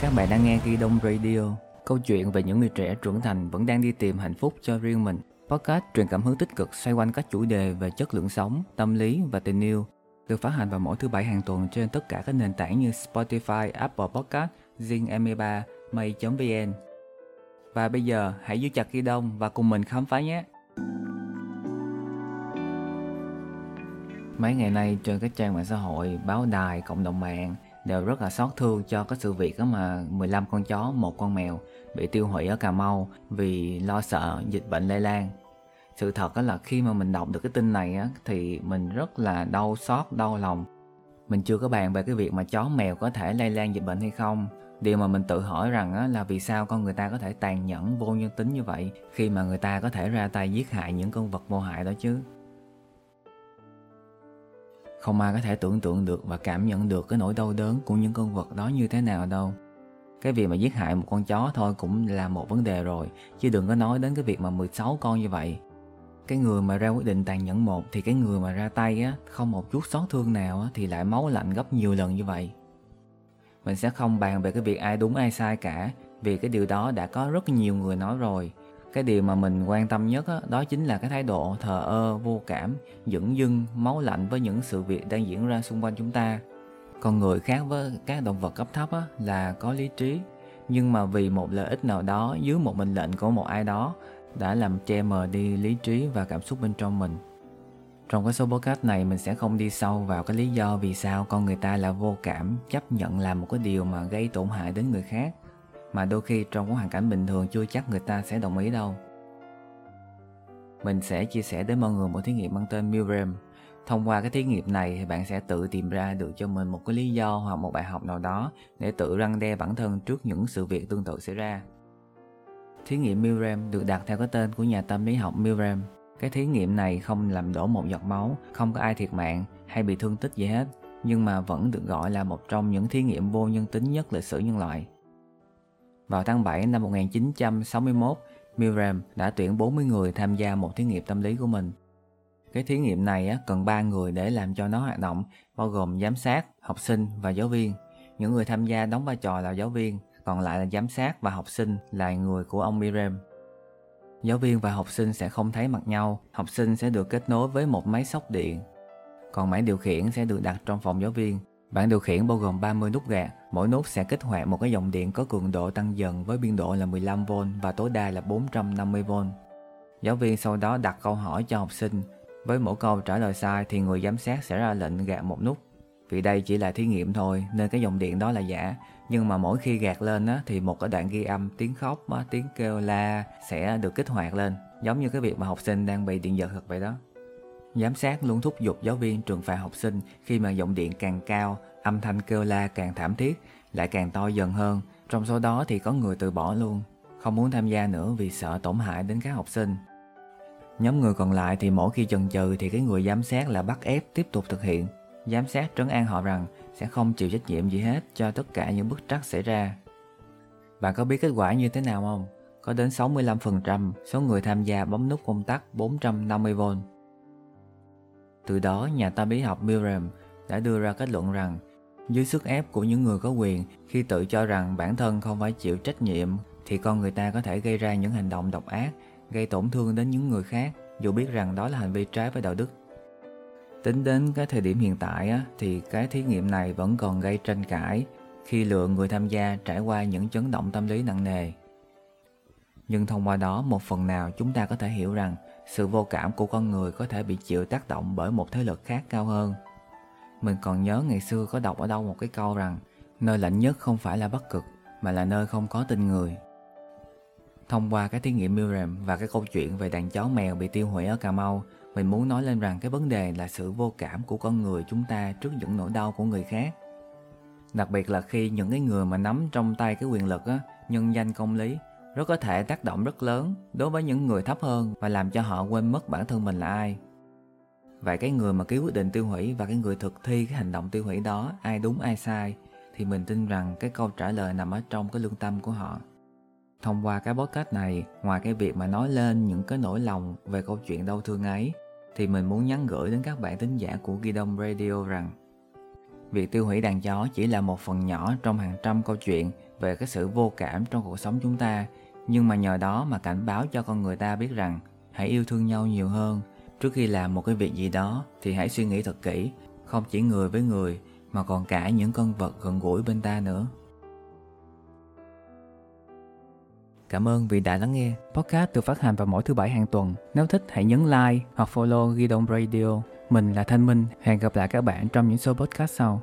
Các bạn đang nghe Ghi Đông Radio, câu chuyện về những người trẻ trưởng thành vẫn đang đi tìm hạnh phúc cho riêng mình. Podcast truyền cảm hứng tích cực xoay quanh các chủ đề về chất lượng sống, tâm lý và tình yêu, được phát hành vào mỗi thứ bảy hàng tuần trên tất cả các nền tảng như Spotify, Apple Podcast, Zing M3, May.vn. Và bây giờ hãy giữ chặt Ghi Đông và cùng mình khám phá nhé! Mấy ngày nay trên các trang mạng xã hội, báo đài, cộng đồng mạng đều rất là xót thương cho cái sự việc đó mà 15 con chó, một con mèo bị tiêu hủy ở Cà Mau vì lo sợ dịch bệnh lây lan. Sự thật đó là khi mà mình đọc được cái tin này á, thì mình rất là đau xót, đau lòng. Mình chưa có bàn về cái việc mà chó mèo có thể lây lan dịch bệnh hay không. Điều mà mình tự hỏi rằng á, là vì sao con người ta có thể tàn nhẫn, vô nhân tính như vậy khi mà người ta có thể ra tay giết hại những con vật vô hại đó chứ. Không ai có thể tưởng tượng được và cảm nhận được cái nỗi đau đớn của những con vật đó như thế nào đâu. Cái việc mà giết hại một con chó thôi cũng là một vấn đề rồi, chứ đừng có nói đến cái việc mà 16 con như vậy. Cái người mà ra quyết định tàn nhẫn một thì cái người mà ra tay á, không một chút xót thương nào á, thì lại máu lạnh gấp nhiều lần như vậy. Mình sẽ không bàn về cái việc ai đúng ai sai cả, vì cái điều đó đã có rất nhiều người nói rồi cái điều mà mình quan tâm nhất đó, đó chính là cái thái độ thờ ơ vô cảm dửng dưng máu lạnh với những sự việc đang diễn ra xung quanh chúng ta. Con người khác với các động vật cấp thấp á, là có lý trí. Nhưng mà vì một lợi ích nào đó dưới một mệnh lệnh của một ai đó đã làm che mờ đi lý trí và cảm xúc bên trong mình. Trong cái số podcast này mình sẽ không đi sâu vào cái lý do vì sao con người ta là vô cảm chấp nhận làm một cái điều mà gây tổn hại đến người khác mà đôi khi trong cái hoàn cảnh bình thường chưa chắc người ta sẽ đồng ý đâu. Mình sẽ chia sẻ đến mọi người một thí nghiệm mang tên Milgram. Thông qua cái thí nghiệm này thì bạn sẽ tự tìm ra được cho mình một cái lý do hoặc một bài học nào đó để tự răng đe bản thân trước những sự việc tương tự xảy ra. Thí nghiệm Milgram được đặt theo cái tên của nhà tâm lý học Milgram. Cái thí nghiệm này không làm đổ một giọt máu, không có ai thiệt mạng hay bị thương tích gì hết, nhưng mà vẫn được gọi là một trong những thí nghiệm vô nhân tính nhất lịch sử nhân loại. Vào tháng 7 năm 1961, Milgram đã tuyển 40 người tham gia một thí nghiệm tâm lý của mình. Cái thí nghiệm này cần 3 người để làm cho nó hoạt động, bao gồm giám sát, học sinh và giáo viên. Những người tham gia đóng vai trò là giáo viên, còn lại là giám sát và học sinh là người của ông Milgram. Giáo viên và học sinh sẽ không thấy mặt nhau, học sinh sẽ được kết nối với một máy sóc điện. Còn máy điều khiển sẽ được đặt trong phòng giáo viên Bảng điều khiển bao gồm 30 nút gạt, mỗi nút sẽ kích hoạt một cái dòng điện có cường độ tăng dần với biên độ là 15V và tối đa là 450V. Giáo viên sau đó đặt câu hỏi cho học sinh, với mỗi câu trả lời sai thì người giám sát sẽ ra lệnh gạt một nút. Vì đây chỉ là thí nghiệm thôi nên cái dòng điện đó là giả, nhưng mà mỗi khi gạt lên á, thì một cái đoạn ghi âm tiếng khóc, tiếng kêu la sẽ được kích hoạt lên, giống như cái việc mà học sinh đang bị điện giật thật vậy đó. Giám sát luôn thúc giục giáo viên trừng phạt học sinh khi mà giọng điện càng cao, âm thanh kêu la càng thảm thiết, lại càng to dần hơn. Trong số đó thì có người từ bỏ luôn, không muốn tham gia nữa vì sợ tổn hại đến các học sinh. Nhóm người còn lại thì mỗi khi chần chừ thì cái người giám sát là bắt ép tiếp tục thực hiện. Giám sát trấn an họ rằng sẽ không chịu trách nhiệm gì hết cho tất cả những bức trắc xảy ra. Bạn có biết kết quả như thế nào không? Có đến 65% số người tham gia bấm nút công tắc 450V từ đó, nhà tâm lý học Milgram đã đưa ra kết luận rằng dưới sức ép của những người có quyền khi tự cho rằng bản thân không phải chịu trách nhiệm thì con người ta có thể gây ra những hành động độc ác, gây tổn thương đến những người khác dù biết rằng đó là hành vi trái với đạo đức. Tính đến cái thời điểm hiện tại á, thì cái thí nghiệm này vẫn còn gây tranh cãi khi lượng người tham gia trải qua những chấn động tâm lý nặng nề. Nhưng thông qua đó một phần nào chúng ta có thể hiểu rằng sự vô cảm của con người có thể bị chịu tác động bởi một thế lực khác cao hơn. Mình còn nhớ ngày xưa có đọc ở đâu một cái câu rằng nơi lạnh nhất không phải là Bắc Cực mà là nơi không có tình người. Thông qua cái thí nghiệm Milgram và cái câu chuyện về đàn chó mèo bị tiêu hủy ở Cà Mau, mình muốn nói lên rằng cái vấn đề là sự vô cảm của con người chúng ta trước những nỗi đau của người khác. Đặc biệt là khi những cái người mà nắm trong tay cái quyền lực á, nhân danh công lý rất có thể tác động rất lớn đối với những người thấp hơn và làm cho họ quên mất bản thân mình là ai. Vậy cái người mà ký quyết định tiêu hủy và cái người thực thi cái hành động tiêu hủy đó ai đúng ai sai thì mình tin rằng cái câu trả lời nằm ở trong cái lương tâm của họ. Thông qua cái podcast này, ngoài cái việc mà nói lên những cái nỗi lòng về câu chuyện đau thương ấy, thì mình muốn nhắn gửi đến các bạn tín giả của Gidom Đông Radio rằng việc tiêu hủy đàn chó chỉ là một phần nhỏ trong hàng trăm câu chuyện về cái sự vô cảm trong cuộc sống chúng ta nhưng mà nhờ đó mà cảnh báo cho con người ta biết rằng hãy yêu thương nhau nhiều hơn trước khi làm một cái việc gì đó, thì hãy suy nghĩ thật kỹ không chỉ người với người, mà còn cả những con vật gần gũi bên ta nữa Cảm ơn vì đã lắng nghe. Podcast được phát hành vào mỗi thứ bảy hàng tuần. Nếu thích, hãy nhấn like hoặc follow Ghi Đông Radio. Mình là Thanh Minh. Hẹn gặp lại các bạn trong những số podcast sau.